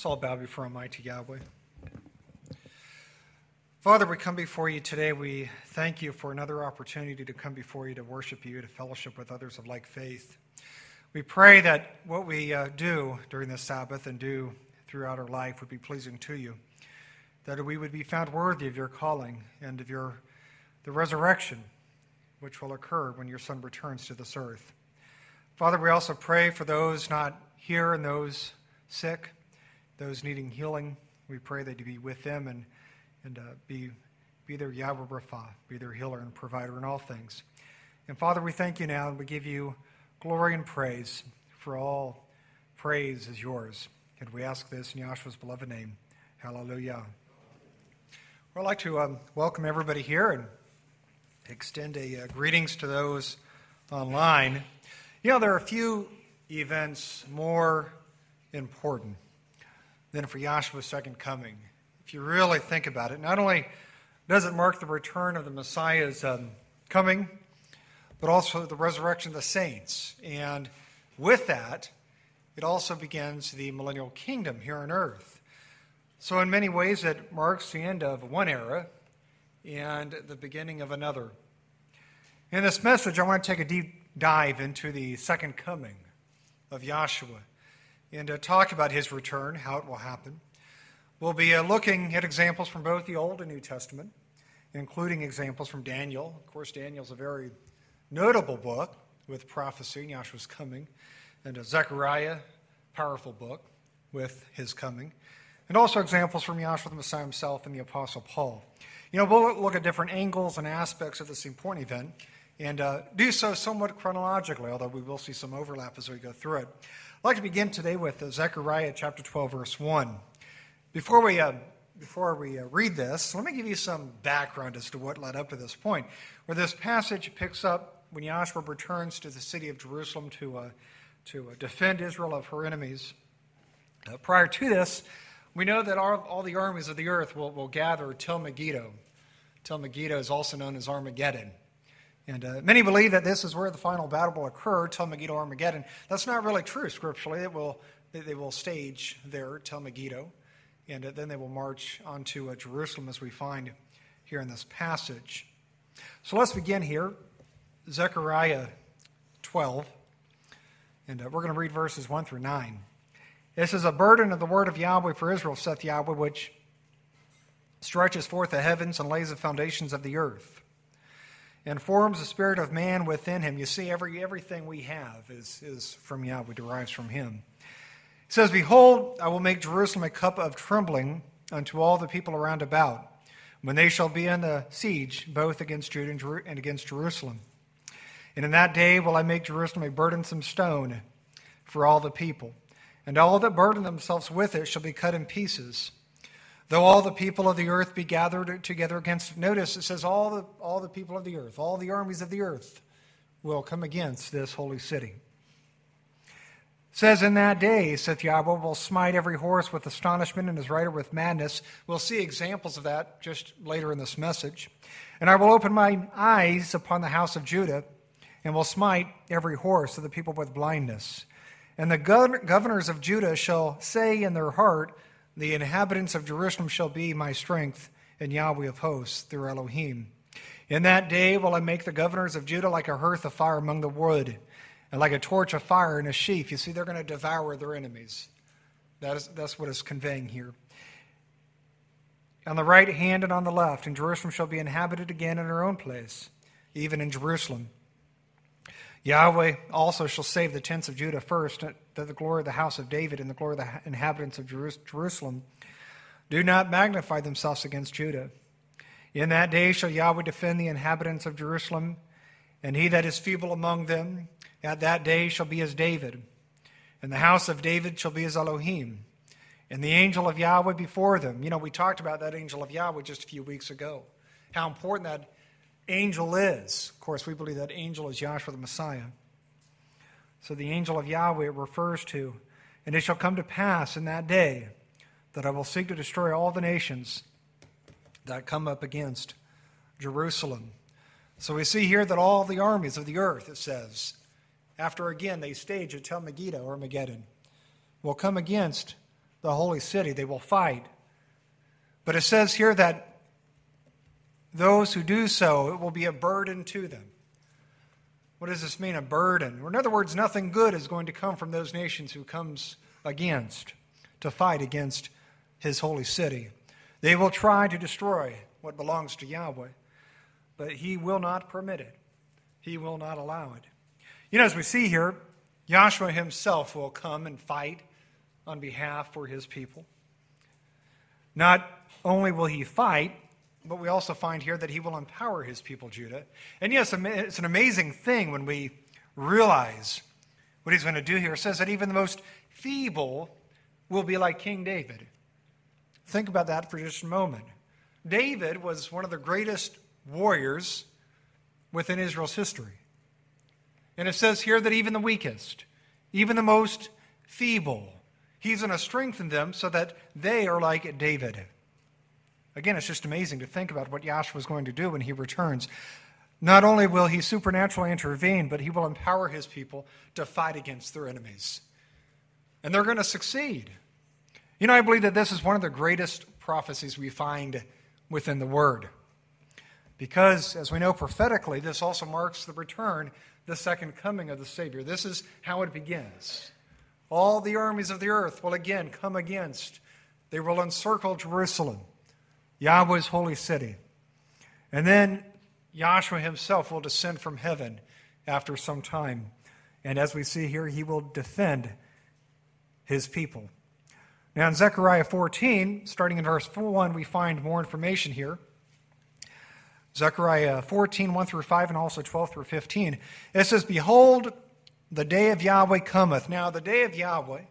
Let's all bow before Almighty Yahweh. Father, we come before you today. We thank you for another opportunity to come before you to worship you, to fellowship with others of like faith. We pray that what we uh, do during this Sabbath and do throughout our life would be pleasing to you, that we would be found worthy of your calling and of your the resurrection which will occur when your Son returns to this earth. Father, we also pray for those not here and those sick, those needing healing. We pray that you be with them and and uh, be, be their Yahweh Rapha, be their healer and provider in all things. And Father, we thank you now and we give you glory and praise for all praise is yours. And we ask this in Yahshua's beloved name. Hallelujah. Well, I'd like to um, welcome everybody here and extend a uh, greetings to those online. You know, there are a few events more important than for Yahshua's second coming if you really think about it. Not only does it mark the return of the Messiah's um, coming, but also the resurrection of the saints. And with that, it also begins the millennial kingdom here on earth. So, in many ways, it marks the end of one era and the beginning of another. In this message, I want to take a deep dive into the second coming of Yahshua and to talk about his return, how it will happen. We'll be uh, looking at examples from both the Old and New Testament, including examples from Daniel. Of course, Daniel's a very notable book with prophecy, Yahshua's coming, and a Zechariah, powerful book with his coming, and also examples from Yahshua the Messiah himself and the Apostle Paul. You know, we'll look at different angles and aspects of this important event and uh, do so somewhat chronologically, although we will see some overlap as we go through it. I'd like to begin today with uh, Zechariah chapter 12, verse 1. Before we, uh, before we uh, read this, let me give you some background as to what led up to this point, where this passage picks up when Yahshua returns to the city of Jerusalem to, uh, to uh, defend Israel of her enemies. Uh, prior to this, we know that all, all the armies of the earth will, will gather Tel Megiddo. Tel Megiddo is also known as Armageddon. And uh, many believe that this is where the final battle will occur, Tel Megiddo, Armageddon. That's not really true scripturally. It will, they, will stage there, Tel Megiddo and then they will march on to uh, Jerusalem as we find here in this passage. So let's begin here. Zechariah 12, and uh, we're going to read verses 1 through 9. This is a burden of the word of Yahweh for Israel, saith Yahweh, which stretches forth the heavens and lays the foundations of the earth, and forms the spirit of man within him. You see, every, everything we have is, is from Yahweh, derives from him. It says, Behold, I will make Jerusalem a cup of trembling unto all the people around about, when they shall be in the siege, both against Judah and against Jerusalem. And in that day will I make Jerusalem a burdensome stone for all the people, and all that burden themselves with it shall be cut in pieces. Though all the people of the earth be gathered together against. Notice it says all the, all the people of the earth, all the armies of the earth will come against this holy city says in that day, saith Yahweh, will smite every horse with astonishment and his rider with madness. We'll see examples of that just later in this message. And I will open my eyes upon the house of Judah and will smite every horse of the people with blindness. And the governors of Judah shall say in their heart, The inhabitants of Jerusalem shall be my strength, and Yahweh of hosts, their Elohim. In that day will I make the governors of Judah like a hearth of fire among the wood and like a torch of fire in a sheaf. You see, they're going to devour their enemies. That is, that's what it's conveying here. On the right hand and on the left, and Jerusalem shall be inhabited again in her own place, even in Jerusalem. Yahweh also shall save the tents of Judah first, that the glory of the house of David and the glory of the inhabitants of Jerusalem do not magnify themselves against Judah. In that day shall Yahweh defend the inhabitants of Jerusalem, and he that is feeble among them at that day shall be as David, and the house of David shall be as Elohim, and the angel of Yahweh before them. You know, we talked about that angel of Yahweh just a few weeks ago, how important that angel is. Of course, we believe that angel is Yahshua the Messiah. So the angel of Yahweh refers to, and it shall come to pass in that day that I will seek to destroy all the nations that come up against Jerusalem. So we see here that all the armies of the earth, it says, after again they stage at Tel Megiddo or Armageddon, will come against the holy city. They will fight. But it says here that those who do so, it will be a burden to them. What does this mean, a burden? Or in other words, nothing good is going to come from those nations who comes against, to fight against his holy city. They will try to destroy what belongs to Yahweh, but he will not permit it. He will not allow it. You know, as we see here, Yahshua himself will come and fight on behalf for his people. Not only will he fight, but we also find here that he will empower his people, Judah. And yes, it's an amazing thing when we realize what he's going to do here. It says that even the most feeble will be like King David. Think about that for just a moment. David was one of the greatest warriors within Israel's history. And it says here that even the weakest, even the most feeble, he's going to strengthen them so that they are like David. Again, it's just amazing to think about what Yahshua is going to do when he returns. Not only will he supernaturally intervene, but he will empower his people to fight against their enemies. And they're going to succeed. You know, I believe that this is one of the greatest prophecies we find within the Word. Because, as we know prophetically, this also marks the return, the second coming of the Savior. This is how it begins. All the armies of the earth will again come against, they will encircle Jerusalem, Yahweh's holy city. And then Yahshua himself will descend from heaven after some time. And as we see here, he will defend his people. Now, in Zechariah 14, starting in verse 1, we find more information here. Zechariah 14, 1 through 5, and also 12 through 15. It says, Behold, the day of Yahweh cometh. Now, the day of Yahweh,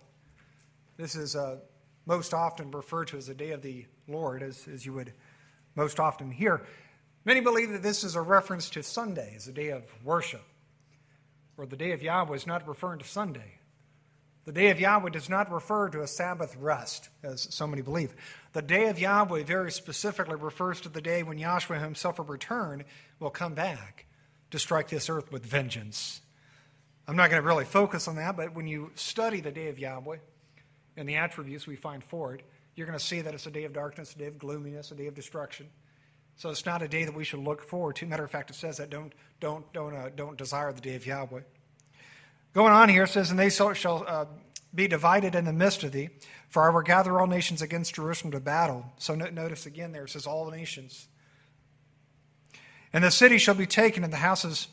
this is uh, most often referred to as the day of the Lord, as, as you would most often hear. Many believe that this is a reference to Sunday as a day of worship, or the day of Yahweh is not referring to Sunday. The day of Yahweh does not refer to a Sabbath rest, as so many believe. The day of Yahweh very specifically refers to the day when Yahshua himself will return, will come back to strike this earth with vengeance. I'm not going to really focus on that, but when you study the day of Yahweh and the attributes we find for it, you're going to see that it's a day of darkness, a day of gloominess, a day of destruction. So it's not a day that we should look forward to. Matter of fact, it says that don't, don't, don't, uh, don't desire the day of Yahweh. Going on here, it says, And they shall uh, be divided in the midst of thee, for I will gather all nations against Jerusalem to battle. So notice again there, it says, All nations. And the city shall be taken, and the houses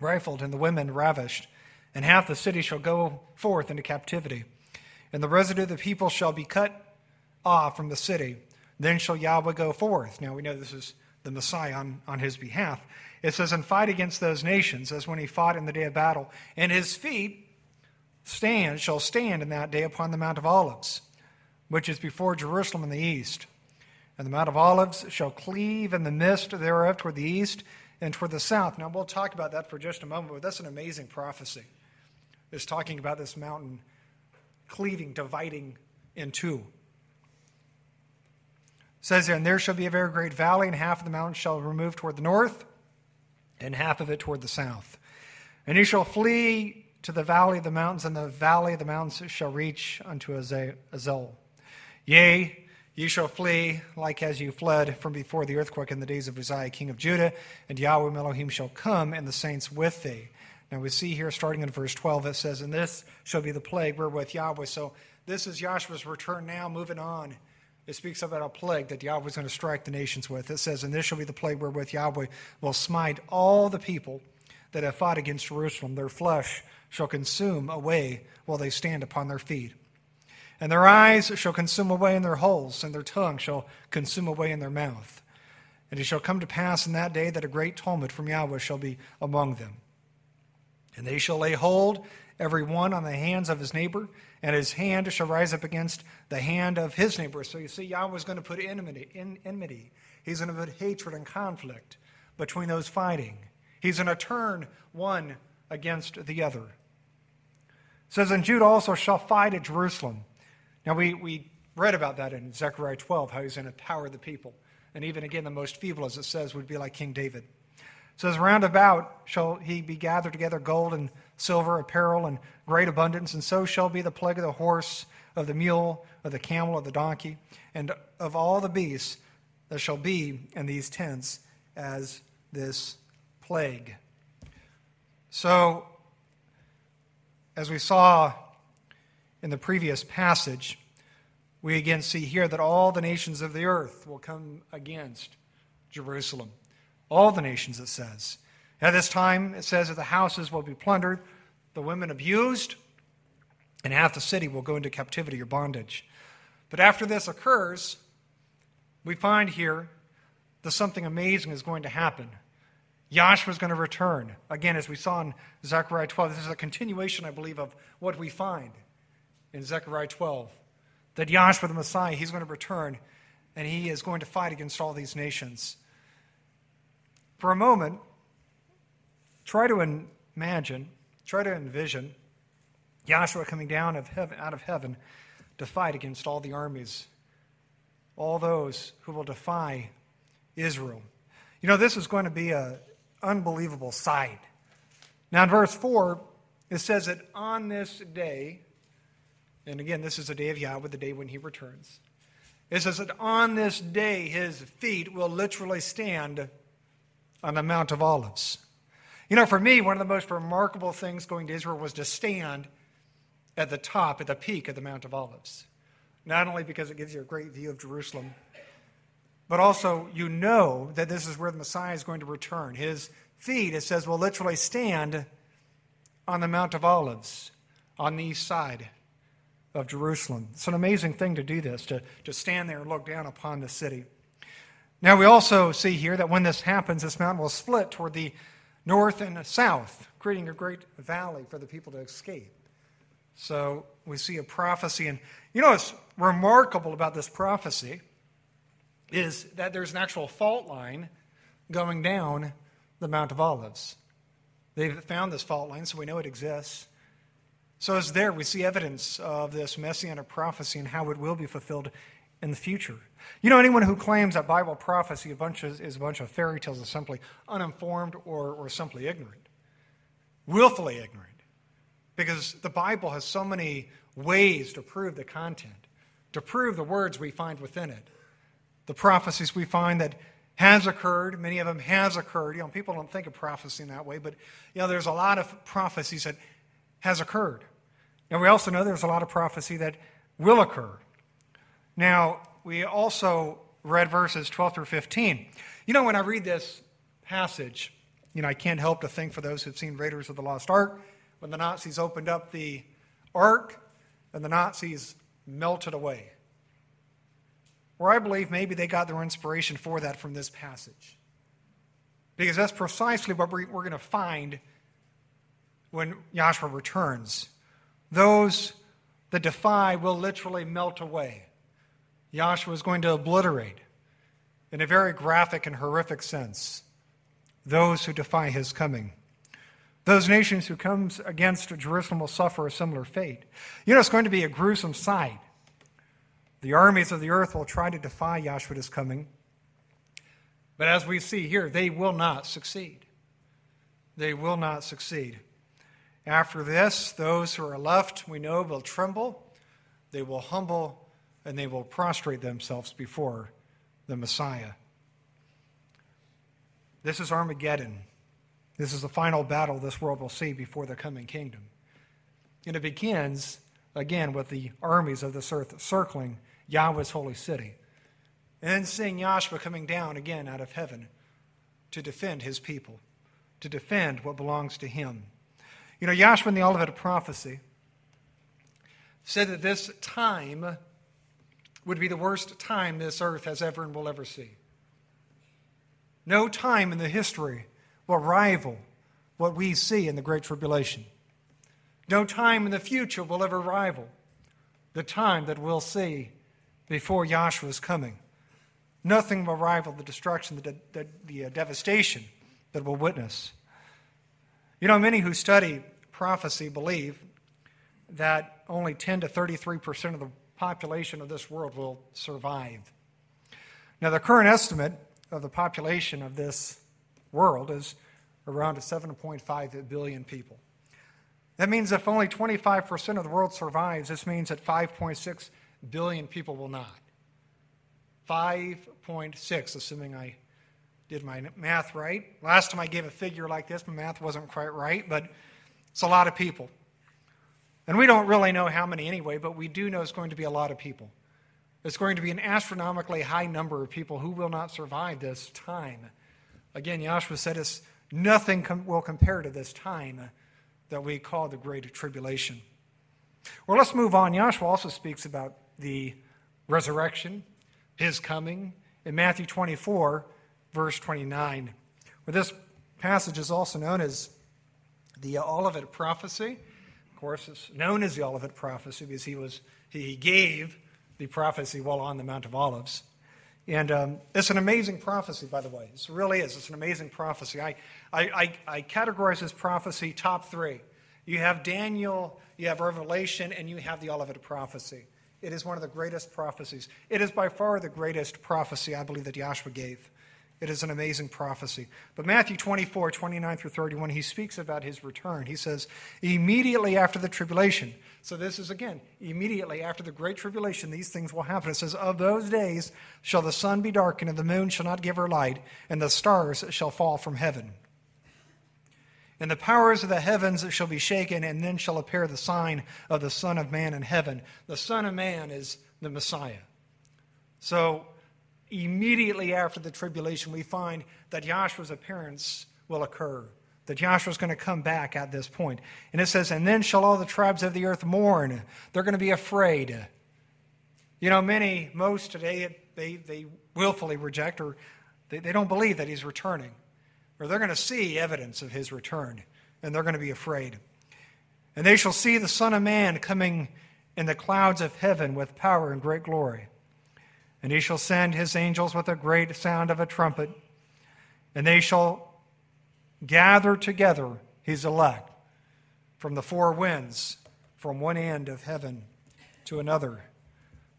rifled, and the women ravished, and half the city shall go forth into captivity. And the residue of the people shall be cut off from the city. Then shall Yahweh go forth. Now we know this is the Messiah on, on his behalf. It says, and fight against those nations as when he fought in the day of battle. And his feet stand shall stand in that day upon the Mount of Olives, which is before Jerusalem in the east. And the Mount of Olives shall cleave in the midst thereof toward the east and toward the south. Now we'll talk about that for just a moment, but that's an amazing prophecy. It's talking about this mountain cleaving, dividing in two says there, and there shall be a very great valley, and half of the mountain shall remove toward the north, and half of it toward the south. And he shall flee to the valley of the mountains, and the valley of the mountains shall reach unto Azel. Yea, ye shall flee like as you fled from before the earthquake in the days of Uzziah, king of Judah, and Yahweh Elohim shall come, and the saints with thee. Now we see here, starting in verse 12, it says, And this shall be the plague wherewith Yahweh. So this is Yahshua's return now, moving on it speaks about a plague that Yahweh is going to strike the nations with. It says, And this shall be the plague wherewith Yahweh will smite all the people that have fought against Jerusalem. Their flesh shall consume away while they stand upon their feet. And their eyes shall consume away in their holes, and their tongue shall consume away in their mouth. And it shall come to pass in that day that a great tumult from Yahweh shall be among them. And they shall lay hold every one on the hands of his neighbor, and his hand shall rise up against the hand of his neighbor. So you see, Yahweh is going to put enmity, in, enmity. He's going to put hatred and conflict between those fighting. He's going to turn one against the other. It says, And Judah also shall fight at Jerusalem. Now, we, we read about that in Zechariah 12, how he's going to power the people. And even again, the most feeble, as it says, would be like King David. Says, Round about shall he be gathered together gold and silver, apparel, and great abundance, and so shall be the plague of the horse, of the mule, of the camel, of the donkey, and of all the beasts that shall be in these tents as this plague. So, as we saw in the previous passage, we again see here that all the nations of the earth will come against Jerusalem. All the nations, it says. At this time, it says that the houses will be plundered, the women abused, and half the city will go into captivity or bondage. But after this occurs, we find here that something amazing is going to happen. Yahshua is going to return. Again, as we saw in Zechariah 12, this is a continuation, I believe, of what we find in Zechariah 12. That Yahshua, the Messiah, he's going to return and he is going to fight against all these nations. For a moment, try to imagine, try to envision Yahshua coming down of heaven, out of heaven to fight against all the armies, all those who will defy Israel. You know, this is going to be an unbelievable sight. Now, in verse 4, it says that on this day, and again, this is the day of Yahweh, the day when he returns. It says that on this day, his feet will literally stand on the Mount of Olives. You know, for me, one of the most remarkable things going to Israel was to stand at the top, at the peak of the Mount of Olives. Not only because it gives you a great view of Jerusalem, but also you know that this is where the Messiah is going to return. His feet, it says, will literally stand on the Mount of Olives on the east side of Jerusalem. It's an amazing thing to do this, to, to stand there and look down upon the city. Now, we also see here that when this happens, this mountain will split toward the north and south, creating a great valley for the people to escape. So we see a prophecy. And you know what's remarkable about this prophecy is that there's an actual fault line going down the Mount of Olives. They've found this fault line, so we know it exists. So, as there, we see evidence of this messianic prophecy and how it will be fulfilled in the future. You know, anyone who claims that Bible prophecy a bunch of, is a bunch of fairy tales is simply uninformed or, or simply ignorant, willfully ignorant, because the Bible has so many ways to prove the content, to prove the words we find within it. The prophecies we find that has occurred, many of them has occurred. You know, people don't think of prophecy in that way, but you know, there's a lot of prophecies that has occurred. And we also know there's a lot of prophecy that will occur. Now, we also read verses 12 through 15. You know, when I read this passage, you know, I can't help to think for those who've seen Raiders of the Lost Ark, when the Nazis opened up the ark and the Nazis melted away. Where I believe maybe they got their inspiration for that from this passage. Because that's precisely what we're, going to find when Yahshua returns. Those that defy will literally melt away. Yahshua is going to obliterate, in a very graphic and horrific sense, those who defy his coming. Those nations who comes against Jerusalem will suffer a similar fate. You know, it's going to be a gruesome sight. The armies of the earth will try to defy Yahshua's coming. But as we see here, they will not succeed. They will not succeed. After this, those who are left, we know, will tremble, they will humble, and they will prostrate themselves before the Messiah. This is Armageddon. This is the final battle this world will see before the coming kingdom. And it begins, again, with the armies of this earth circling Yahweh's holy city. And then seeing Yahshua coming down again out of heaven to defend his people, to defend what belongs to him. You know, Yahshua in the Olivet Prophecy said that this time would be the worst time this earth has ever and will ever see. No time in the history will rival what we see in the Great Tribulation. No time in the future will ever rival the time that we'll see before Yahshua's coming. Nothing will rival the destruction, the, the, the uh, devastation that we'll witness. You know, many who study prophecy believe that only 10 to 33 percent of the population of this world will survive. Now, the current estimate of the population of this world is around 7.5 billion people. That means if only 25% of the world survives, this means that 5.6 billion people will not. 5.6, assuming I did my math right. Last time I gave a figure like this, my math wasn't quite right, but it's a lot of people. And we don't really know how many anyway, but we do know it's going to be a lot of people. It's going to be an astronomically high number of people who will not survive this time. Again, Yahshua said it's, nothing com- will compare to this time that we call the Great Tribulation. Well, let's move on. Yahshua also speaks about the resurrection, his coming, in Matthew 24, verse 29. Well, this passage is also known as the Olivet prophecy. Of course, it's known as the Olivet prophecy because he, was, he gave the prophecy while on the Mount of Olives. And um, it's an amazing prophecy, by the way. It really is. It's an amazing prophecy. I, I, I, I categorize this prophecy top three. You have Daniel, you have Revelation, and you have the Olivet prophecy. It is one of the greatest prophecies. It is by far the greatest prophecy I believe that Yahshua gave. It is an amazing prophecy. But Matthew 24, 29 through 31, he speaks about his return. He says, immediately after the tribulation. So this is again, immediately after the great tribulation, these things will happen. It says, Of those days shall the sun be darkened, and the moon shall not give her light, and the stars shall fall from heaven. And the powers of the heavens shall be shaken, and then shall appear the sign of the Son of Man in heaven. The Son of Man is the Messiah. So immediately after the tribulation, we find that Yahshua's appearance will occur, that Yahshua's going to come back at this point. And it says, And then shall all the tribes of the earth mourn. They're going to be afraid. You know, many, most today, they, they willfully reject or they, they don't believe that he's returning. Or they're going to see evidence of his return, and they're going to be afraid. And they shall see the Son of Man coming in the clouds of heaven with power and great glory. And he shall send his angels with a great sound of a trumpet, and they shall gather together his elect from the four winds, from one end of heaven to another.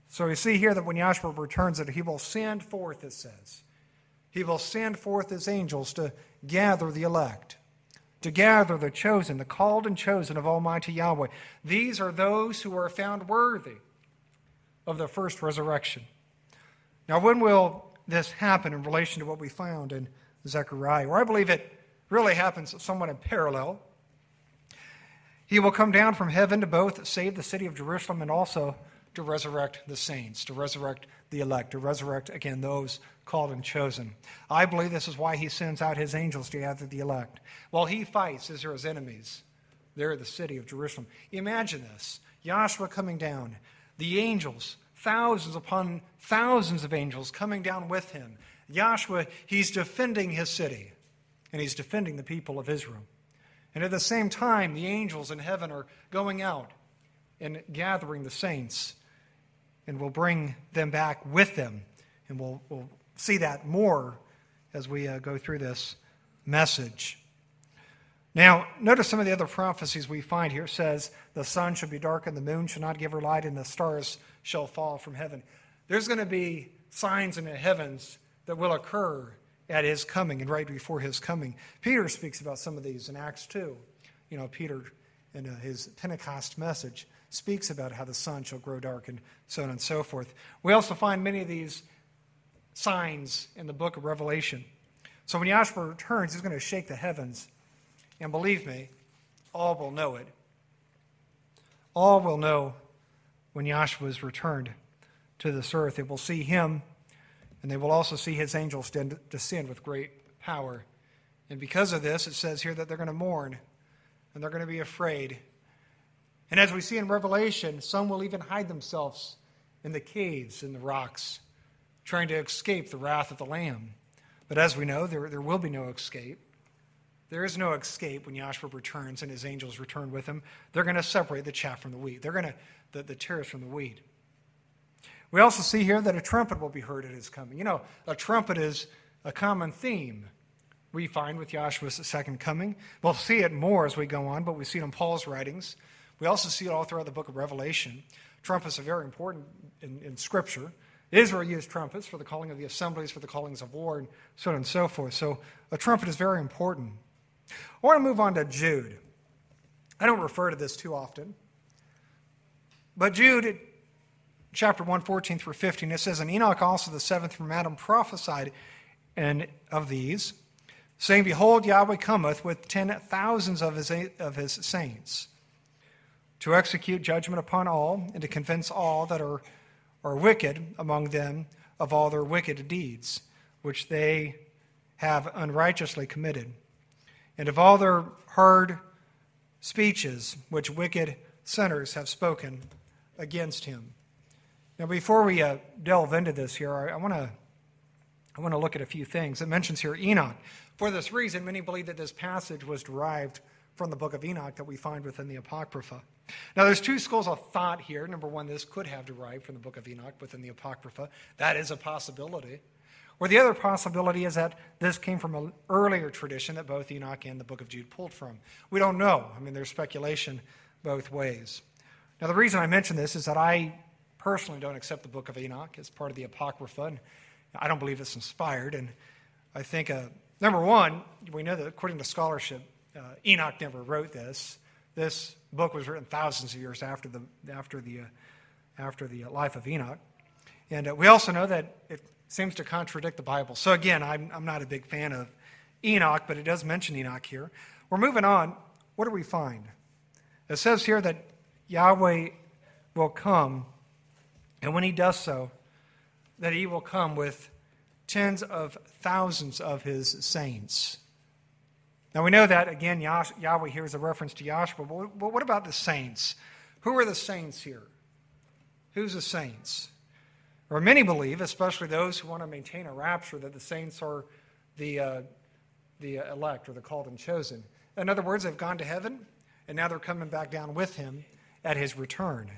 So we see here that when Yahshua returns, that he will send forth, it says, he will send forth his angels to gather the elect, to gather the chosen, the called and chosen of Almighty Yahweh. These are those who are found worthy of the first resurrection. Now, when will this happen in relation to what we found in Zechariah? Well, I believe it really happens somewhat in parallel. He will come down from heaven to both save the city of Jerusalem and also to resurrect the saints, to resurrect the elect, to resurrect again those called and chosen. I believe this is why he sends out his angels to gather the elect. While he fights Israel's enemies, there the city of Jerusalem. Imagine this Yahshua coming down, the angels thousands upon thousands of angels coming down with him. Yahshua, he's defending his city, and he's defending the people of Israel. And at the same time, the angels in heaven are going out and gathering the saints, and will bring them back with them. And we'll, we'll see that more as we uh, go through this message. Now, notice some of the other prophecies we find here. It says, The sun shall be dark, and the moon shall not give her light, and the stars shall fall from heaven. There's going to be signs in the heavens that will occur at his coming and right before his coming. Peter speaks about some of these in Acts 2. You know, Peter, in uh, his Pentecost message, speaks about how the sun shall grow dark and so on and so forth. We also find many of these signs in the book of Revelation. So when Yahshua returns, he's going to shake the heavens. And believe me, all will know it. All will know when Yahshua is returned to this earth. They will see him, and they will also see his angels descend with great power. And because of this, it says here that they're going to mourn and they're going to be afraid. And as we see in Revelation, some will even hide themselves in the caves, in the rocks, trying to escape the wrath of the Lamb. But as we know, there, there will be no escape. There is no escape when Yahshua returns and his angels return with him. They're going to separate the chaff from the wheat. They're going to the, the tares from the wheat. We also see here that a trumpet will be heard at his coming. You know, a trumpet is a common theme we find with Yahshua's second coming. We'll see it more as we go on, but we see it in Paul's writings. We also see it all throughout the book of Revelation. Trumpets are very important in, in Scripture. Israel used trumpets for the calling of the assemblies, for the callings of war, and so on and so forth. So a trumpet is very important. I want to move on to Jude. I don't refer to this too often. But Jude, chapter 1, 14 through 15, it says, And Enoch also, the seventh from Adam, prophesied and of these, saying, Behold, Yahweh cometh with ten thousands of his, of his saints, to execute judgment upon all, and to convince all that are, are wicked among them of all their wicked deeds, which they have unrighteously committed, and of all their hard speeches which wicked sinners have spoken against him. Now, before we uh, delve into this here, I, I want to I want to look at a few things. It mentions here Enoch. For this reason, many believe that this passage was derived from the book of Enoch that we find within the Apocrypha. Now, there's two schools of thought here. Number one, this could have derived from the book of Enoch within the Apocrypha. That is a possibility. Or the other possibility is that this came from an earlier tradition that both Enoch and the book of Jude pulled from. We don't know. I mean, there's speculation both ways. Now, the reason I mention this is that I personally don't accept the book of Enoch as part of the Apocrypha, and I don't believe it's inspired. And I think, uh, number one, we know that according to scholarship, uh, Enoch never wrote this. This book was written thousands of years after the, after the, uh, after the life of Enoch. And uh, we also know that it seems to contradict the Bible. So, again, I'm, I'm not a big fan of Enoch, but it does mention Enoch here. We're moving on. What do we find? It says here that Yahweh will come, and when he does so, that he will come with tens of thousands of his saints. Now we know that, again, Yahweh here is a reference to Yahshua, but what about the saints? Who are the saints here? Who's the saints? Or many believe, especially those who want to maintain a rapture, that the saints are the, uh, the elect or the called and chosen. In other words, they've gone to heaven, and now they're coming back down with him at his return.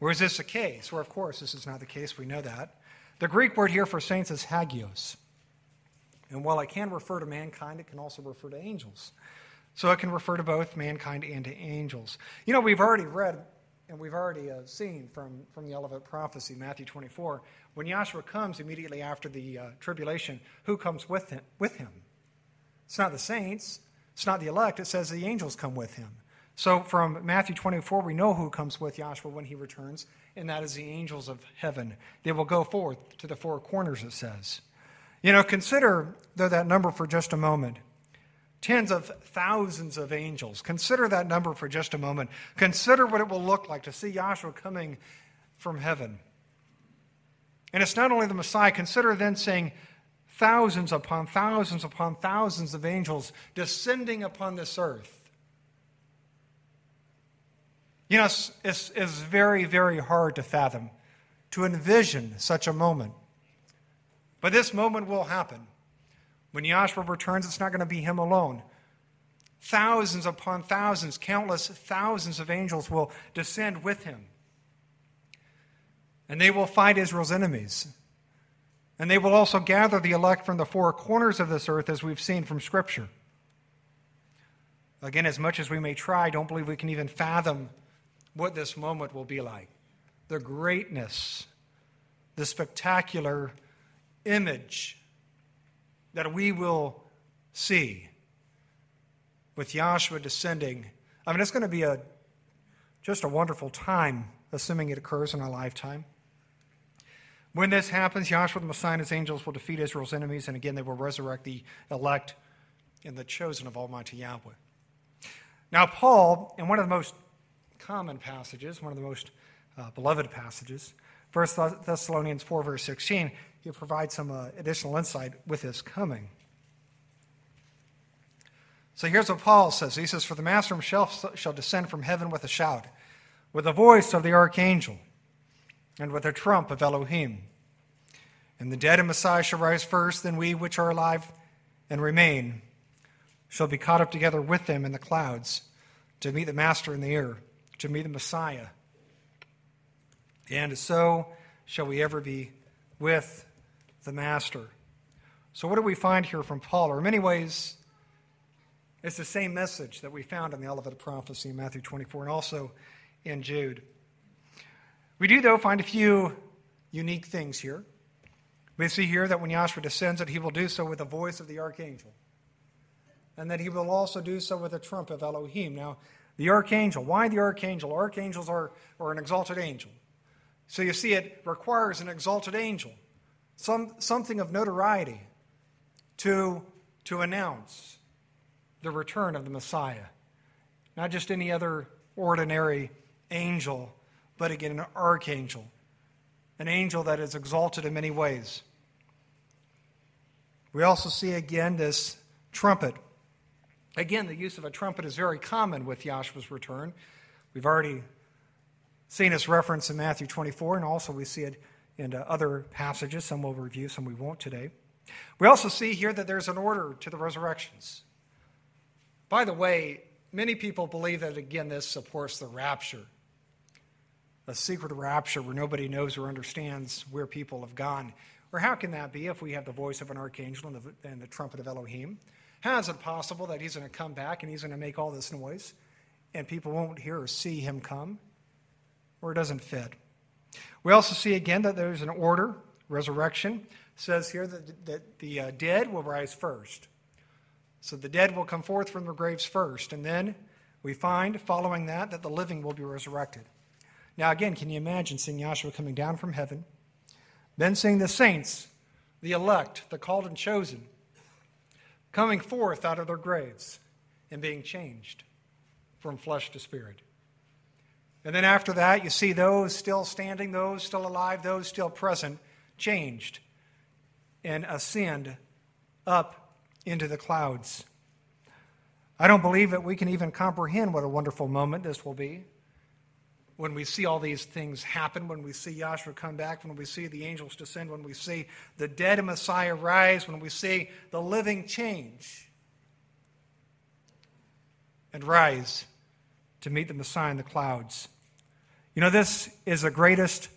Or is this the case? Well, of course, this is not the case. We know that. The Greek word here for saints is hagios. And while it can refer to mankind, it can also refer to angels. So it can refer to both mankind and to angels. You know, we've already read and we've already uh, seen from, from the Olivet prophecy, Matthew 24, when Yahshua comes immediately after the uh, tribulation, who comes with him, with him? It's not the saints, it's not the elect, it says the angels come with him. So from Matthew 24, we know who comes with Yahshua when he returns, and that is the angels of heaven. They will go forth to the four corners, it says. You know, consider, though, that number for just a moment. Tens of thousands of angels. Consider that number for just a moment. Consider what it will look like to see Yahshua coming from heaven. And it's not only the Messiah, consider then saying thousands upon thousands upon thousands of angels descending upon this earth. You know, it's, it's, it's very, very hard to fathom, to envision such a moment. But this moment will happen. When Yahshua returns, it's not going to be him alone. Thousands upon thousands, countless thousands of angels will descend with him. And they will fight Israel's enemies. And they will also gather the elect from the four corners of this earth, as we've seen from Scripture. Again, as much as we may try, don't believe we can even fathom what this moment will be like. The greatness, the spectacular image that we will see with Yahshua descending. I mean, it's going to be a, just a wonderful time, assuming it occurs in our lifetime. When this happens, Yahshua the Messiah and his angels will defeat Israel's enemies, and again, they will resurrect the elect and the chosen of Almighty Yahweh. Now, Paul, in one of the most common passages, one of the most uh, beloved passages. 1 Thessalonians 4, verse 16, he provides some uh, additional insight with his coming. So here's what Paul says. He says, For the master himself shall descend from heaven with a shout, with the voice of the archangel, and with a trump of Elohim. And the dead in Messiah shall rise first, then we which are alive and remain shall be caught up together with them in the clouds to meet the master in the air to meet the Messiah. And so shall we ever be with the Master. So, what do we find here from Paul? Or, in many ways, it's the same message that we found in the Olivet Prophecy in Matthew 24 and also in Jude. We do, though, find a few unique things here. We see here that when Yahshua descends, that he will do so with the voice of the archangel, and that he will also do so with the trump of Elohim. Now, The archangel. Why the archangel? Archangels are, are an exalted angel. So you see, it requires an exalted angel, some, something of notoriety, to, to announce the return of the Messiah. Not just any other ordinary angel, but again, an archangel, an angel that is exalted in many ways. We also see again this trumpet. Again, the use of a trumpet is very common with Yahshua's return. We've already seen this reference in Matthew 24, and also we see it in uh, other passages. Some we'll review, some we won't today. We also see here that there's an order to the resurrections. By the way, many people believe that, again, this supports the rapture a secret rapture where nobody knows or understands where people have gone. Or how can that be if we have the voice of an archangel and the, and the trumpet of Elohim? How is it possible that he's going to come back and he's going to make all this noise and people won't hear or see him come? Or it doesn't fit. We also see again that there's an order, resurrection. It says here that, that the uh, dead will rise first. So the dead will come forth from their graves first. And then we find, following that, that the living will be resurrected. Now, again, can you imagine seeing Yahshua coming down from heaven, then seeing the saints, the elect, the called and chosen, coming forth out of their graves and being changed from flesh to spirit? And then after that, you see those still standing, those still alive, those still present, changed and ascend up into the clouds. I don't believe that we can even comprehend what a wonderful moment this will be when we see all these things happen, when we see Yahshua come back, when we see the angels descend, when we see the dead Messiah rise, when we see the living change and rise to meet the Messiah in the clouds. You know, this is the greatest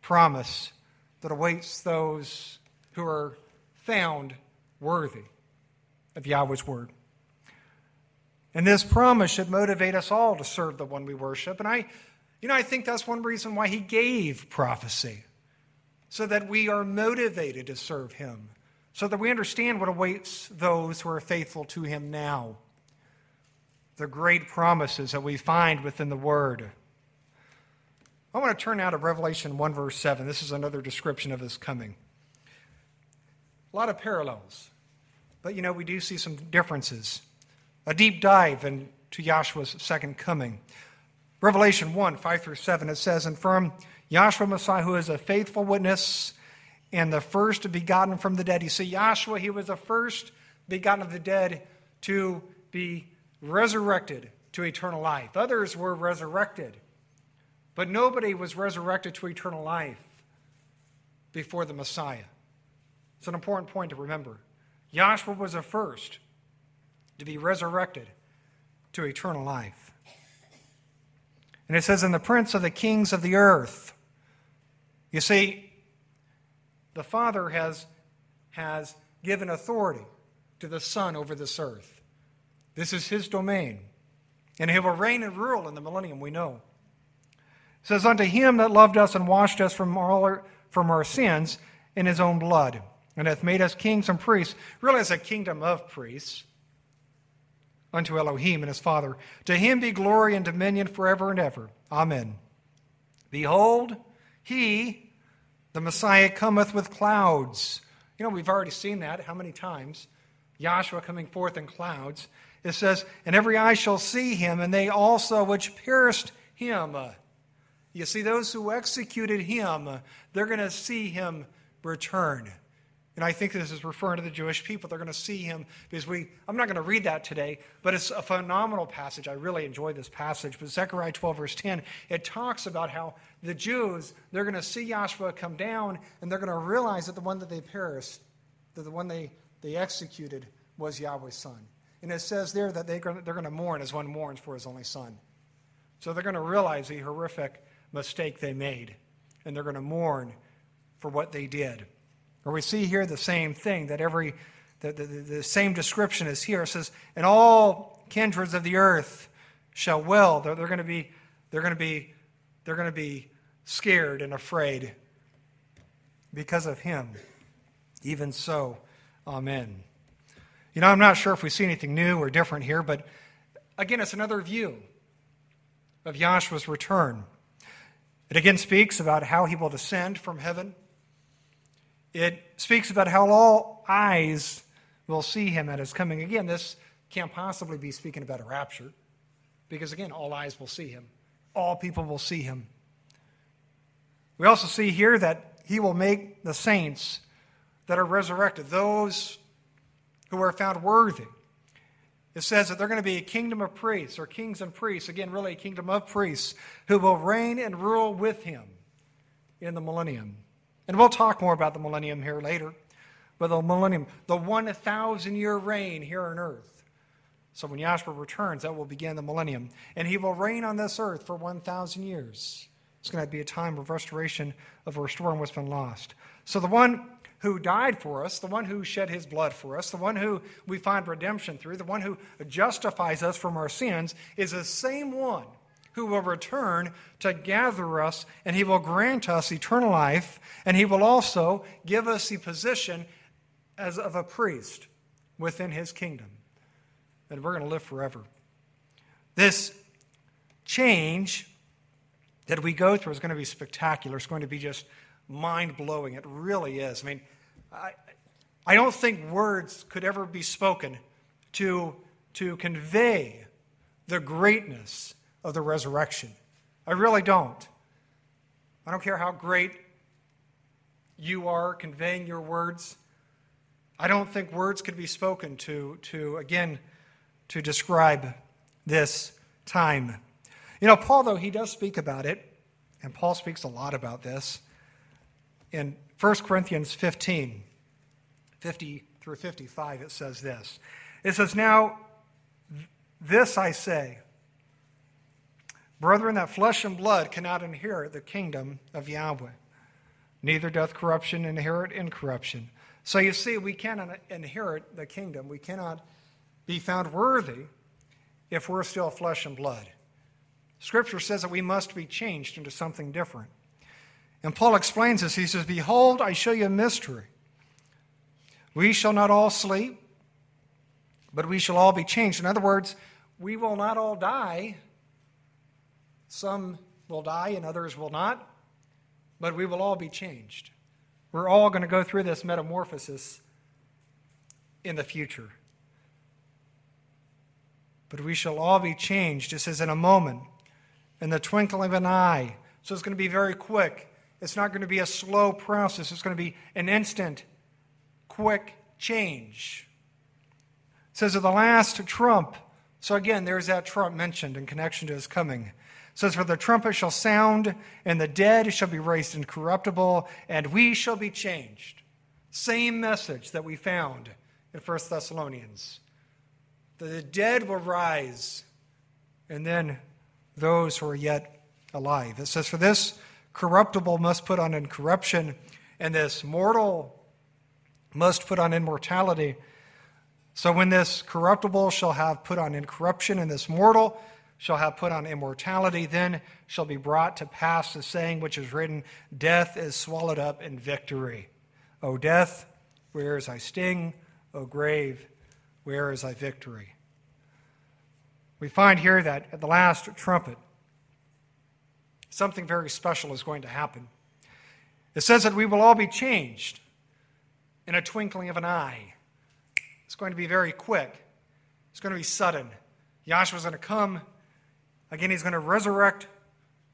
promise that awaits those who are found worthy of Yahweh's word. And this promise should motivate us all to serve the one we worship. And I you know, I think that's one reason why he gave prophecy, so that we are motivated to serve him, so that we understand what awaits those who are faithful to him now. The great promises that we find within the Word. I want to turn now to Revelation 1, verse 7. This is another description of his coming. A lot of parallels, but you know, we do see some differences. A deep dive into Yahshua's second coming. Revelation 1 5 through 7, it says, And from Yahshua Messiah, who is a faithful witness and the first begotten from the dead. You see, Yahshua, he was the first begotten of the dead to be resurrected to eternal life. Others were resurrected, but nobody was resurrected to eternal life before the Messiah. It's an important point to remember. Yahshua was the first to be resurrected to eternal life. And it says, "In the prince of the kings of the earth. You see, the Father has, has given authority to the Son over this earth. This is his domain. And he will reign and rule in the millennium, we know. It says, Unto him that loved us and washed us from, all our, from our sins in his own blood, and hath made us kings and priests. Really, it's a kingdom of priests unto Elohim and his Father. To him be glory and dominion forever and ever. Amen. Behold, he, the Messiah, cometh with clouds. You know, we've already seen that how many times? Yahshua coming forth in clouds. It says, And every eye shall see him, and they also which pierced him. You see, those who executed him, they're going to see him return. And I think this is referring to the Jewish people. They're going to see him because we, I'm not going to read that today, but it's a phenomenal passage. I really enjoy this passage. But Zechariah 12, verse 10, it talks about how the Jews, they're going to see Yahshua come down and they're going to realize that the one that they perished, that the one they, they executed was Yahweh's son. And it says there that they're going, to mourn as one mourns for his only son. So they're going to realize the horrific mistake they made, and they're going to mourn for what they did. Or we see here the same thing, that every, the, the, the same description is here. It says, and all kindreds of the earth shall well. They're, they're going to be, they're going to be, they're going to be scared and afraid because of him. Even so, amen. You know, I'm not sure if we see anything new or different here, but again, it's another view. of Yahshua's return. It again speaks about how he will descend from heaven. It speaks about how all eyes will see him at his coming. Again, this can't possibly be speaking about a rapture, because again, all eyes will see him, all people will see him. We also see here that he will make the saints that are resurrected, those who are found worthy. It says that they're going to be a kingdom of priests, or kings and priests, again, really a kingdom of priests, who will reign and rule with him in the millennium. And we'll talk more about the millennium here later. But the millennium, the 1,000 year reign here on earth. So when Yahshua returns, that will begin the millennium. And he will reign on this earth for 1,000 years. It's going to be a time of restoration, of restoring what's been lost. So the one who died for us, the one who shed his blood for us, the one who we find redemption through, the one who justifies us from our sins, is the same one who will return to gather us, and he will grant us eternal life, and he will also give us the position as of a priest within his kingdom. And we're going to live forever. This change that we go through is going to be spectacular. It's going to be just mind blowing. It really is. I mean, I, I don't think words could ever be spoken to, to convey the greatness of the resurrection. I really don't. I don't care how great you are conveying your words. I don't think words could be spoken to, to again, to describe this time. You know, Paul, though, he does speak about it, and Paul speaks a lot about this in 1 Corinthians 15, 50 through 55, it says this. It says, Now, this I say, brethren, that flesh and blood cannot inherit the kingdom of Yahweh, neither doth corruption inherit incorruption. So you see, we cannot inherit the kingdom. We cannot be found worthy if we're still flesh and blood. Scripture says that we must be changed into something different. And Paul explains this. He says, Behold, I show you a mystery. We shall not all sleep, but we shall all be changed. In other words, we will not all die. Some will die and others will not, but we will all be changed. We're all going to go through this metamorphosis in the future. But we shall all be changed. It says, in a moment, in the twinkling of an eye. So it's going to be very quick. It's not going to be a slow process, it's going to be an instant, quick change. It says of the last trump. So again, there's that trump mentioned in connection to his coming. It says, For the trumpet shall sound, and the dead shall be raised incorruptible, and we shall be changed. Same message that we found in 1 Thessalonians. The dead will rise, and then those who are yet alive. It says, For this corruptible must put on incorruption, and this mortal must put on immortality. So when this corruptible shall have put on incorruption, and this mortal shall have put on immortality, then shall be brought to pass the saying which is written Death is swallowed up in victory. O death, where is thy sting? O grave, where is thy victory? We find here that at the last trumpet, something very special is going to happen. It says that we will all be changed in a twinkling of an eye. It's going to be very quick, it's going to be sudden. Yahshua's going to come. Again, he's going to resurrect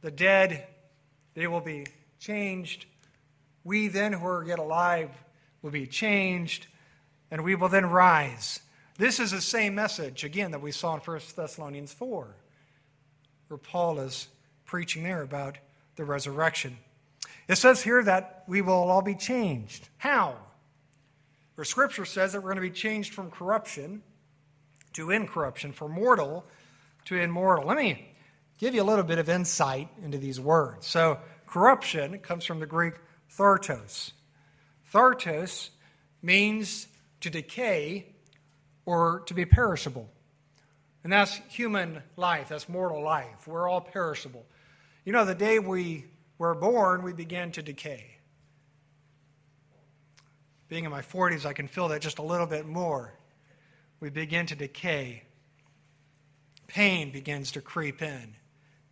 the dead. They will be changed. We then, who are yet alive, will be changed, and we will then rise. This is the same message, again, that we saw in 1 Thessalonians 4, where Paul is preaching there about the resurrection. It says here that we will all be changed. How? For Scripture says that we're going to be changed from corruption to incorruption, from mortal to immortal. Let me give you a little bit of insight into these words. So, corruption comes from the Greek thartos. Thartos means to decay or to be perishable. And that's human life, that's mortal life. We're all perishable. You know, the day we were born, we began to decay. Being in my 40s, I can feel that just a little bit more. We begin to decay. Pain begins to creep in.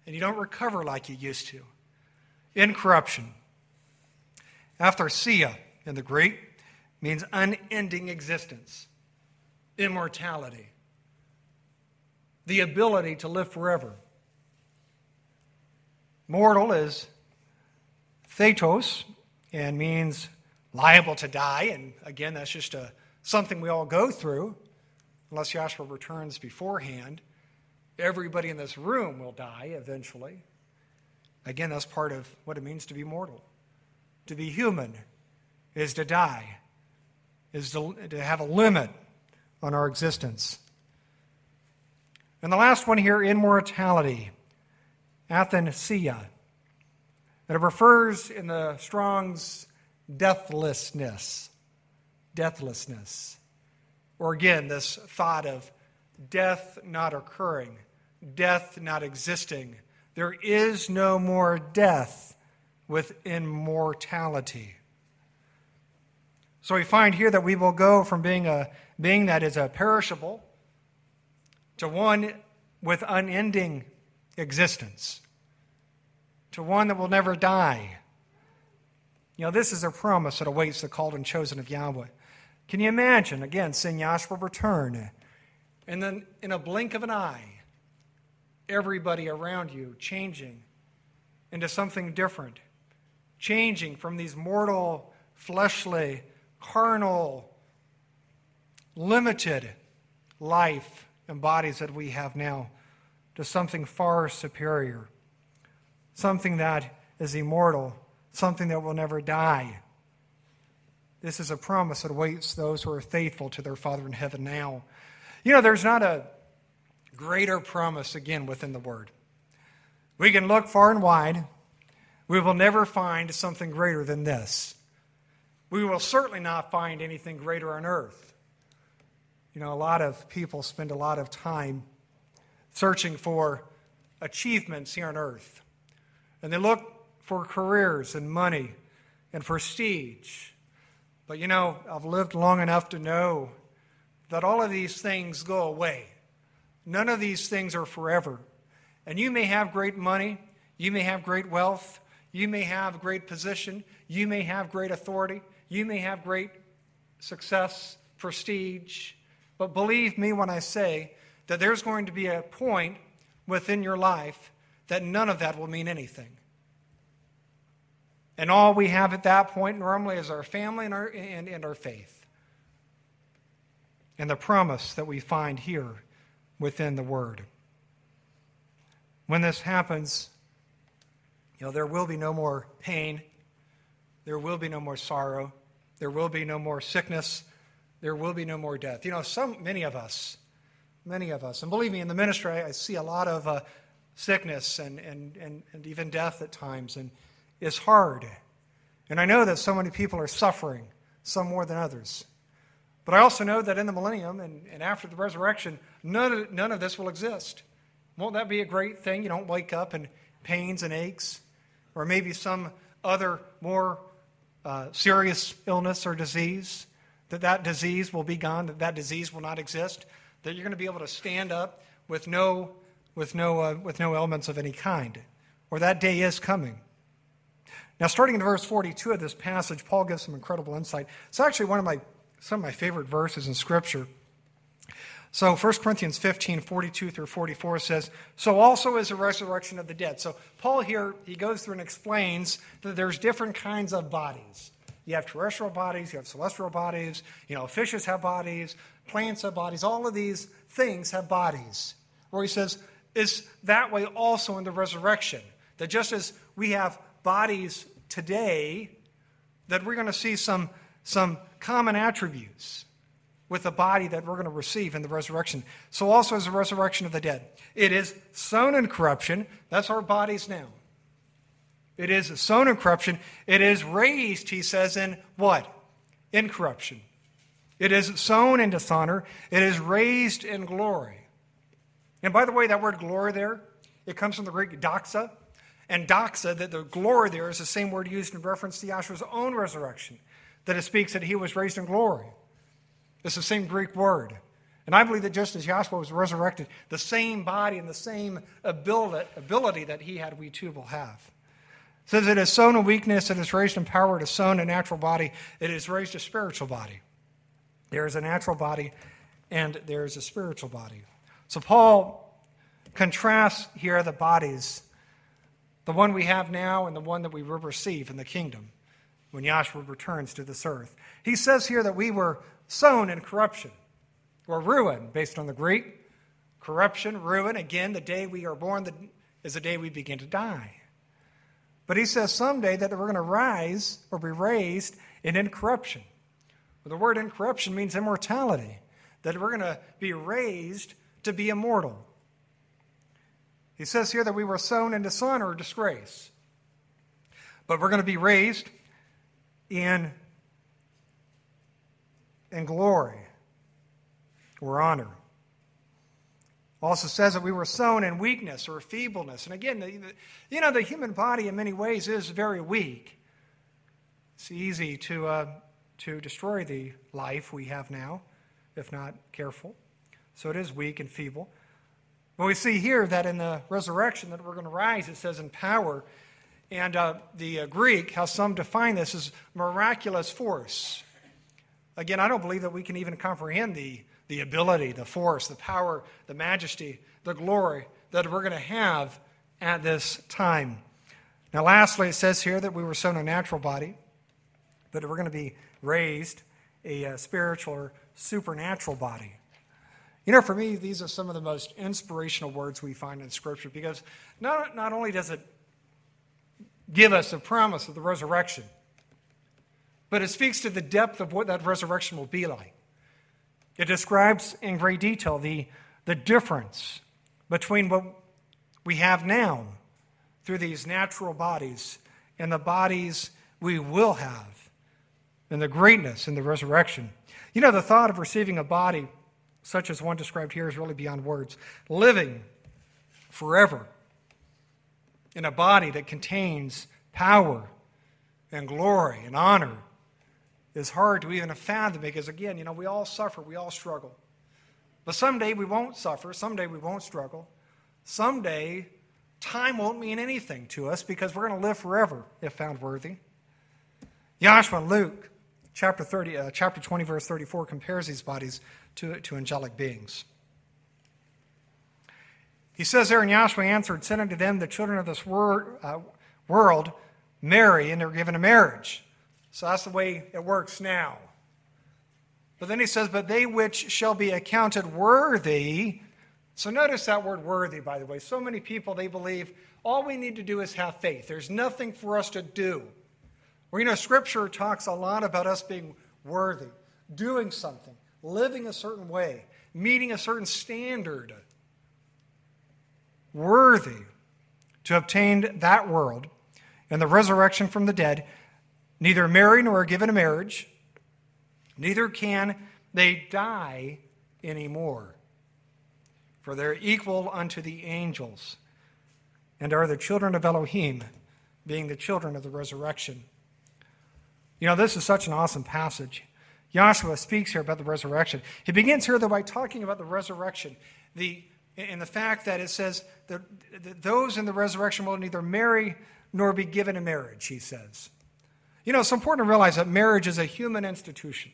and you don't recover like you used to. Incorruption. Aphtharsia in the Greek means unending existence, immortality, the ability to live forever. Mortal is thetos and means liable to die. And again, that's just a, something we all go through, unless Yahshua returns beforehand. Everybody in this room will die eventually. Again, that's part of what it means to be mortal. To be human is to die, is to, to have a limit on our existence. And the last one here, immortality, athanasia. And it refers in the Strong's deathlessness. Deathlessness. Or again, this thought of death not occurring, death not existing. There is no more death with immortality. So we find here that we will go from being a being that is a perishable to one with unending existence, to one that will never die. You know, this is a promise that awaits the called and chosen of Yahweh. Can you imagine, again, seeing Yahshua return, and then in a blink of an eye, everybody around you changing into something different, changing from these mortal, fleshly, carnal, limited life and bodies that we have now to something far superior, something that is immortal, something that will never die. This is a promise that awaits those who are faithful to their Father in heaven now. You know, there's not a greater promise again within the Word. We can look far and wide. We will never find something greater than this. We will certainly not find anything greater on earth. You know, a lot of people spend a lot of time searching for achievements here on earth. And they look for careers and money and prestige. But you know, I've lived long enough to know that all of these things go away. None of these things are forever. And you may have great money, you may have great wealth, you may have great position, you may have great authority, you may have great success, prestige, but believe me when I say that there's going to be a point within your life that none of that will mean anything. And all we have at that point normally is our family and our, and, and our faith. And the promise that we find here within the Word. When this happens, you know, there will be no more pain, there will be no more sorrow. There will be no more sickness. There will be no more death. You know, some, many of us, many of us, and believe me, in the ministry, I, see a lot of uh, sickness and, and, and, and even death at times, and it's hard. And I know that so many people are suffering, some more than others. But I also know that in the millennium and, and after the resurrection, none of, none of this will exist. Won't that be a great thing? You don't wake up in pains and aches, or maybe some other more uh, serious illness or disease, that that disease will be gone, that that disease will not exist, that you're going to be able to stand up with no, with no, uh, with no ailments of any kind, or that day is coming. Now, starting in verse 42 of this passage, Paul gives some incredible insight. It's actually one of my, some of my favorite verses in Scripture. So 1 Corinthians 15, 42 through 44 says, So also is the resurrection of the dead. So Paul here, he goes through and explains that there's different kinds of bodies. You have terrestrial bodies, you have celestial bodies, you know, fishes have bodies, plants have bodies, all of these things have bodies. Where he says, it's that way also in the resurrection. That just as we have bodies today, that we're going to see some, some common attributes with the body that we're going to receive in the resurrection. So also is the resurrection of the dead. It is sown in corruption. That's our bodies now. It is sown in corruption. It is raised, he says, in what? Incorruption. It is sown in dishonor. It is raised in glory. And by the way, that word glory there, it comes from the Greek doxa. And doxa, that the glory there is the same word used in reference to Yahshua's own resurrection, that it speaks that he was raised in glory. It's the same Greek word. And I believe that just as Yahshua was resurrected, the same body and the same ability that he had, we too will have. It says it is sown in weakness, it is raised in power, it is sown a natural body, it is raised a spiritual body. There is a natural body and there is a spiritual body. So Paul contrasts here the bodies, the one we have now and the one that we will receive in the kingdom when Yahshua returns to this earth. He says here that we were sown in corruption or ruin, based on the Greek. Corruption, ruin. Again, the day we are born is the day we begin to die. But he says someday that we're going to rise or be raised in incorruption. The word incorruption means immortality, that we're going to be raised to be immortal. He says here that we were sown in dishonor or disgrace, but we're going to be raised in, in glory or honor. Also says that we were sown in weakness or feebleness. And again, the, you know, the human body in many ways is very weak. It's easy to, uh, to destroy the life we have now if not careful. So it is weak and feeble. But we see here that in the resurrection that we're going to rise, it says in power. And uh, the uh, Greek, how some define this, is miraculous force. Again, I don't believe that we can even comprehend the the ability, the force, the power, the majesty, the glory that we're going to have at this time. Now, lastly, it says here that we were sown a natural body, but we're going to be raised a, uh, spiritual or supernatural body. You know, for me, these are some of the most inspirational words we find in Scripture because not, not only does it give us a promise of the resurrection, but it speaks to the depth of what that resurrection will be like. It describes in great detail the, the difference between what we have now through these natural bodies and the bodies we will have, and the greatness in the resurrection. You know, the thought of receiving a body such as one described here is really beyond words. Living forever in a body that contains power and glory and honor is hard to even fathom because, again, you know, we all suffer, we all struggle. But someday we won't suffer, someday we won't struggle. Someday time won't mean anything to us because we're going to live forever if found worthy. Yahshua Luke, chapter, 30, uh, chapter 20, verse 34, compares these bodies to, to angelic beings. He says there, and Yahshua answered, Send unto them the children of this wor- uh, world marry, and they're given a marriage. So that's the way it works now. But then he says, But they which shall be accounted worthy. So notice that word worthy, by the way. So many people, they believe all we need to do is have faith. There's nothing for us to do. Well, you know, Scripture talks a lot about us being worthy, doing something, living a certain way, meeting a certain standard. Worthy to obtain that world and the resurrection from the dead neither marry nor are given a marriage, neither can they die anymore. For they're equal unto the angels, and are the children of Elohim, being the children of the resurrection. You know, this is such an awesome passage. Yahshua speaks here about the resurrection. He begins here, though, by talking about the resurrection, the, and the fact that it says that those in the resurrection will neither marry nor be given a marriage, he says. You know, it's important to realize that marriage is a human institution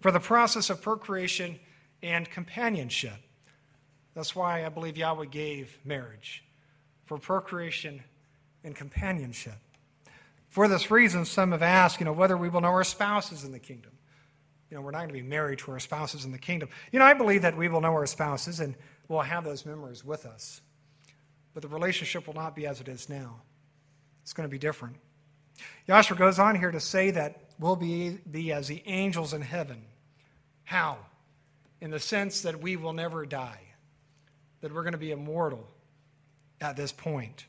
for the process of procreation and companionship. That's why I believe Yahweh gave marriage for procreation and companionship. For this reason, some have asked, you know, whether we will know our spouses in the kingdom. You know, we're not going to be married to our spouses in the kingdom. You know, I believe that we will know our spouses and we'll have those memories with us. But the relationship will not be as it is now. It's going to be different. Yahshua goes on here to say that we'll be, be as the angels in heaven. How? In the sense that we will never die, that we're going to be immortal at this point.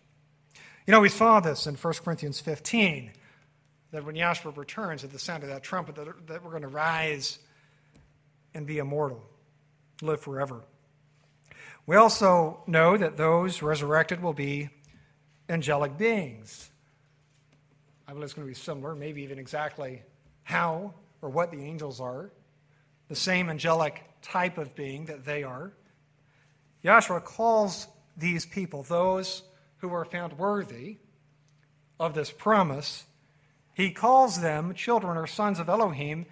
You know, we saw this in 1 Corinthians 15, that when Yahshua returns at the sound of that trumpet, that, that we're going to rise and be immortal, live forever. We also know that those resurrected will be angelic beings. I believe it's going to be similar, maybe even exactly how or what the angels are. The same angelic type of being that they are. Yahshua calls these people, those who are found worthy of this promise, he calls them children or sons of Elohim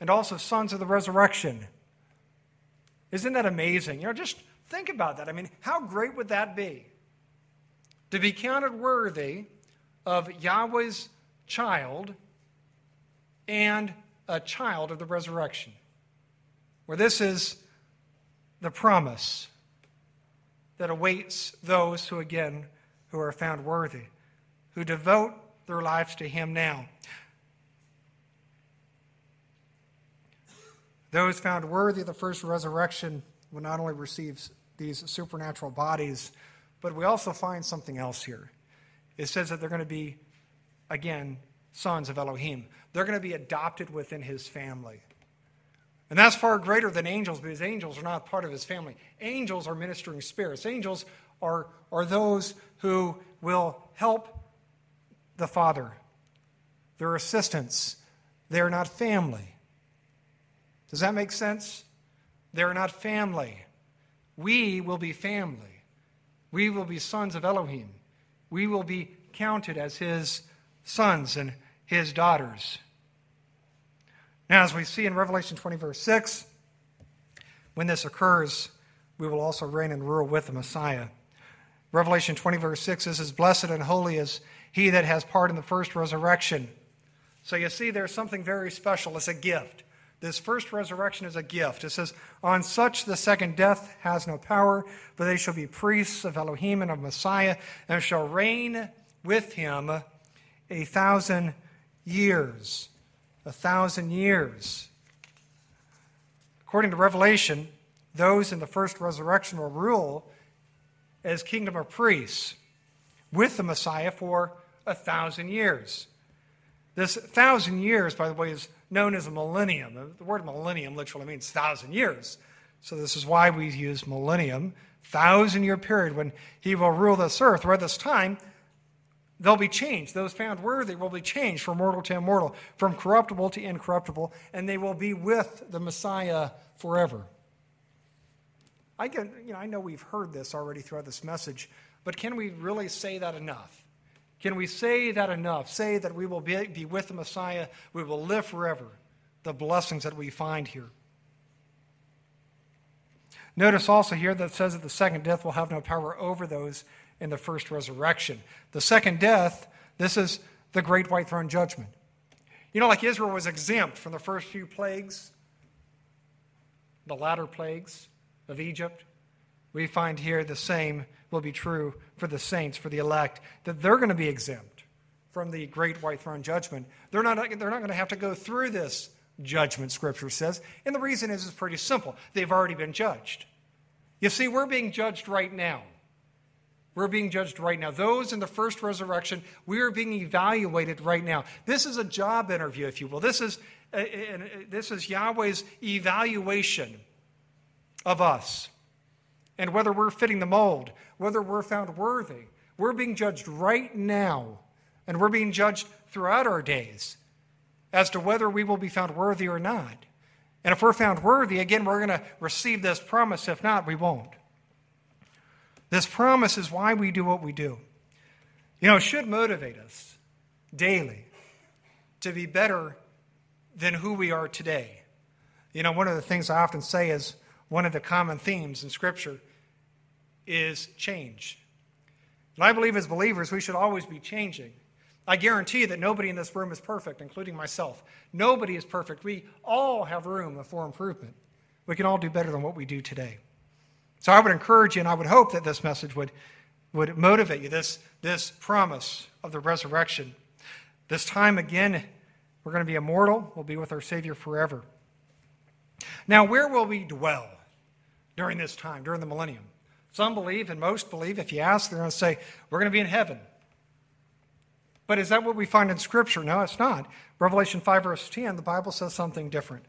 and also sons of the resurrection. Isn't that amazing? You know, just think about that. I mean, how great would that be? To be counted worthy of Yahweh's child and a child of the resurrection. Where this is the promise that awaits those who, again, who are found worthy, who devote their lives to Him now. Those found worthy of the first resurrection will not only receive these supernatural bodies, but we also find something else here. It says that they're going to be, again, sons of Elohim. They're going to be adopted within his family. And that's far greater than angels because angels are not part of his family. Angels are ministering spirits. Angels are, are those who will help the Father. They're assistants. They are not family. Does that make sense? They are not family. We will be family. We will be sons of Elohim. We will be counted as his sons and his daughters. Now, as we see in Revelation 20, verse 6, when this occurs, we will also reign and rule with the Messiah. Revelation 20, verse 6 is, As blessed and holy is he that has part in the first resurrection. So you see, there's something very special. It's a gift. This first resurrection is a gift. It says, On such the second death has no power, but they shall be priests of Elohim and of Messiah, and shall reign with him a thousand years. A thousand years. According to Revelation, those in the first resurrection will rule as kingdom of priests with the Messiah for a thousand years. This thousand years, by the way, is known as a millennium. The word millennium literally means thousand years. So this is why we use millennium, thousand year period when he will rule this earth. Where this time, they'll be changed. Those found worthy will be changed from mortal to immortal, from corruptible to incorruptible, and they will be with the Messiah forever. I, can, you know, I know we've heard this already throughout this message, but can we really say that enough? Can we say that enough? Say that we will be, be with the Messiah, we will live forever, the blessings that we find here. Notice also here that it says that the second death will have no power over those in the first resurrection. The second death, this is the great white throne judgment. You know, like Israel was exempt from the first few plagues, the latter plagues of Egypt, we find here the same will be true for the saints, for the elect, that they're going to be exempt from the great white throne judgment. They're not, they're not going to have to go through this judgment, Scripture says. And the reason is it's pretty simple. They've already been judged. You see, we're being judged right now. We're being judged right now. Those in the first resurrection, we are being evaluated right now. This is a job interview, if you will. This is, uh, uh, this is Yahweh's evaluation of us and whether we're fitting the mold, whether we're found worthy. We're being judged right now, and we're being judged throughout our days as to whether we will be found worthy or not. And if we're found worthy, again, we're going to receive this promise. If not, we won't. This promise is why we do what we do. You know, it should motivate us daily to be better than who we are today. You know, one of the things I often say is, one of the common themes in Scripture is change. And I believe as believers, we should always be changing. I guarantee that nobody in this room is perfect, including myself. Nobody is perfect. We all have room for improvement. We can all do better than what we do today. So I would encourage you, and I would hope that this message would, would motivate you, this, this promise of the resurrection. This time again, we're going to be immortal. We'll be with our Savior forever. Now, where will we dwell during this time, during the millennium? Some believe, and most believe, if you ask, they're going to say, we're going to be in heaven. But is that what we find in Scripture? No, it's not. Revelation 5, verse 10, the Bible says something different.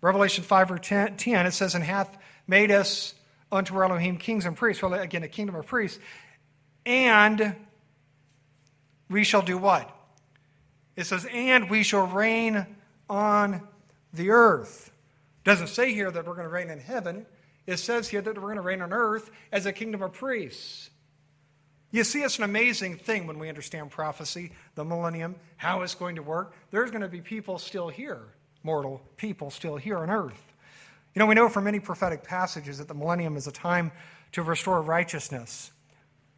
Revelation 5, verse 10, it says, And hath made us unto our Elohim kings and priests. Well, again, a kingdom of priests. And we shall do what? It says, And we shall reign on the earth. Doesn't say here that we're going to reign in heaven. It says here that we're going to reign on earth as a kingdom of priests. You see, it's an amazing thing when we understand prophecy, the millennium, how it's going to work. There's going to be people still here, mortal people still here on earth. You know, we know from many prophetic passages that the millennium is a time to restore righteousness.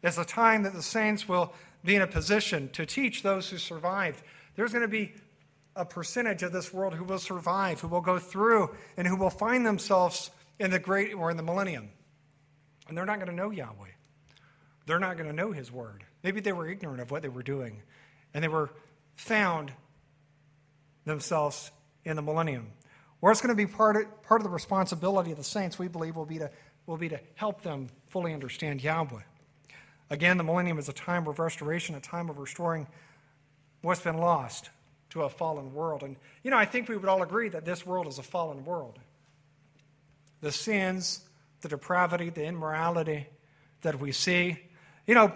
It's a time that the saints will be in a position to teach those who survived. There's going to be a percentage of this world who will survive, who will go through, and who will find themselves in the great or in the millennium. And they're not going to know Yahweh. They're not going to know His word. Maybe they were ignorant of what they were doing, and they were found themselves in the millennium. Or it's going to be part of, part of the responsibility of the saints, we believe, will be, to, will be to help them fully understand Yahweh. Again, the millennium is a time of restoration, a time of restoring what's been lost to a fallen world. And, you know, I think we would all agree that this world is a fallen world. The sins, the depravity, the immorality that we see. You know,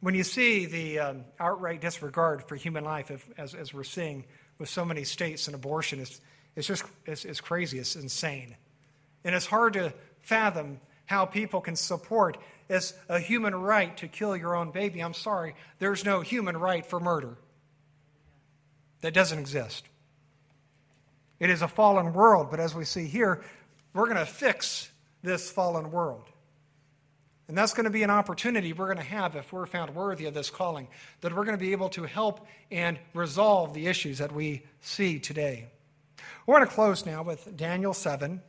when you see the um, outright disregard for human life, if, as, as we're seeing with so many states and abortion, it's, it's just it's, it's crazy, it's insane. And it's hard to fathom how people can support as a human right to kill your own baby. I'm sorry, there's no human right for murder. That doesn't exist. It is a fallen world, but as we see here, we're going to fix this fallen world. And that's going to be an opportunity we're going to have if we're found worthy of this calling, that we're going to be able to help and resolve the issues that we see today. We're going to close now with Daniel 7.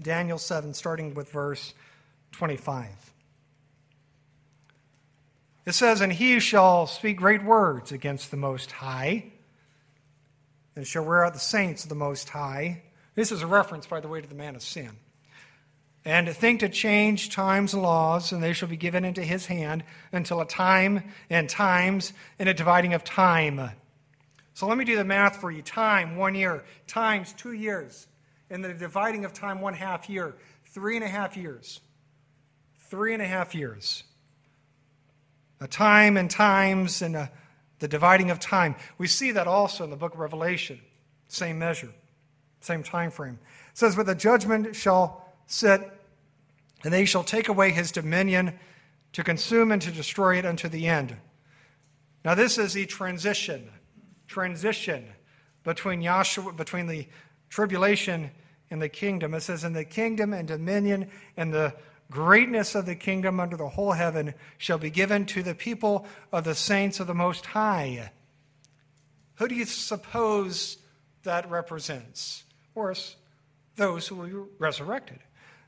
Daniel 7, starting with verse 25. It says, And he shall speak great words against the Most High and shall wear out the saints of the Most High. This is a reference, by the way, to the man of sin. And think to change times and laws, and they shall be given into his hand until a time and times and a dividing of time. So let me do the math for you. Time, one year, times, two years, and the dividing of time, one half year, three and a half years. Three and a half years. A time and times and a the dividing of time. We see that also in the book of Revelation. Same measure, same time frame. It says, But the judgment shall sit, and they shall take away his dominion to consume and to destroy it unto the end. Now, this is a transition, transition between Yahshua, between the tribulation and the kingdom. It says, In the kingdom and dominion and the greatness of the kingdom under the whole heaven shall be given to the people of the saints of the Most High. Who do you suppose that represents? Of course, those who will be resurrected. It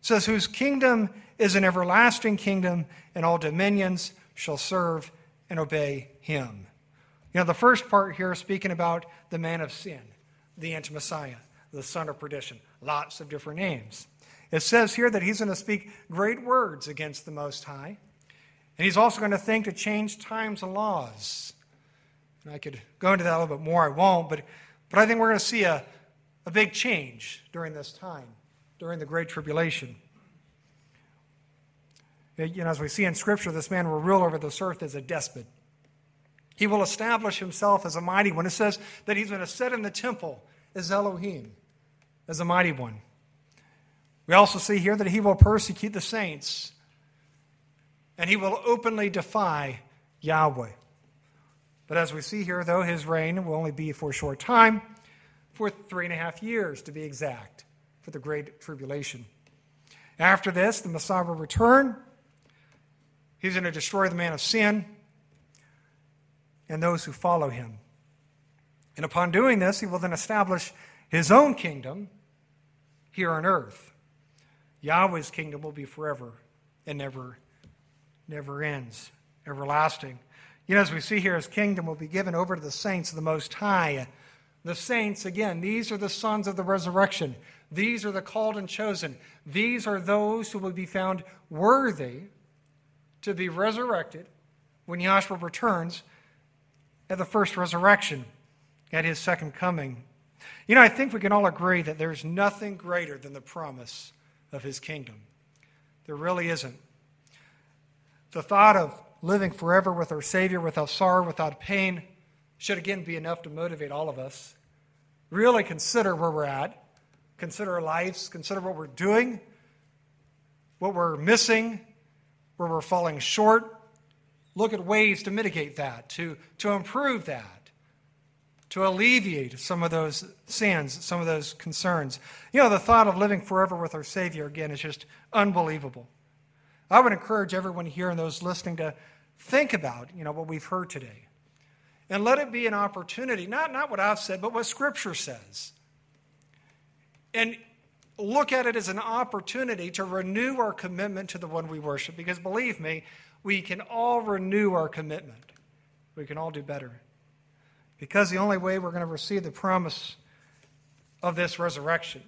says, Whose kingdom is an everlasting kingdom, and all dominions shall serve and obey him. You know, the first part here speaking about the man of sin, the anti Messiah, the son of perdition. Lots of different names. It says here that he's going to speak great words against the Most High. And he's also going to think to change times and laws. And I could go into that a little bit more, I won't, but, but I think we're going to see a, a big change during this time, during the Great Tribulation. You know, as we see in Scripture, this man will rule over this earth as a despot. He will establish himself as a mighty one. It says that he's going to sit in the temple as Elohim, as a mighty one. We also see here that he will persecute the saints and he will openly defy Yahweh. But as we see here, though, his reign will only be for a short time, for three and a half years to be exact, for the Great Tribulation. After this, the Messiah will return. He's going to destroy the man of sin and those who follow him. And upon doing this, he will then establish his own kingdom here on earth. Yahweh's kingdom will be forever and never, never ends, everlasting. You know, as we see here, his kingdom will be given over to the saints of the Most High. The saints, again, these are the sons of the resurrection. These are the called and chosen. These are those who will be found worthy to be resurrected when Yahshua returns at the first resurrection, at his second coming. You know, I think we can all agree that there's nothing greater than the promise of his kingdom. There really isn't. The thought of living forever with our Savior without sorrow, without pain, should again be enough to motivate all of us. Really consider where we're at. consider our lives, consider what we're doing, what we're missing, where we're falling short. Look at ways to mitigate that, to, to improve that, to alleviate some of those sins, some of those concerns. You know, the thought of living forever with our Savior, again, is just unbelievable. I would encourage everyone here and those listening to think about, you know, what we've heard today. And let it be an opportunity, not, not what I've said, but what Scripture says. And look at it as an opportunity to renew our commitment to the one we worship. Because believe me, we can all renew our commitment. We can all do better. Because the only way we're going to receive the promise of this resurrection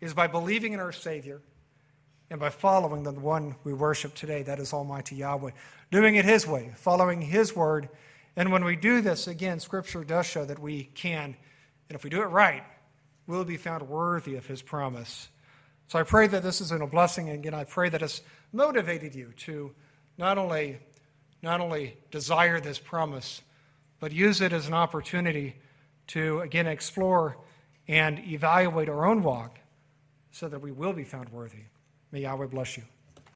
is by believing in our Savior and by following the one we worship today, that is Almighty Yahweh. Doing it His way, following His word and when we do this, again, Scripture does show that we can, and if we do it right, we'll be found worthy of His promise. So I pray that this is a blessing. And again, I pray that it's motivated you to not only, not only desire this promise, but use it as an opportunity to, again, explore and evaluate our own walk so that we will be found worthy. May Yahweh bless you.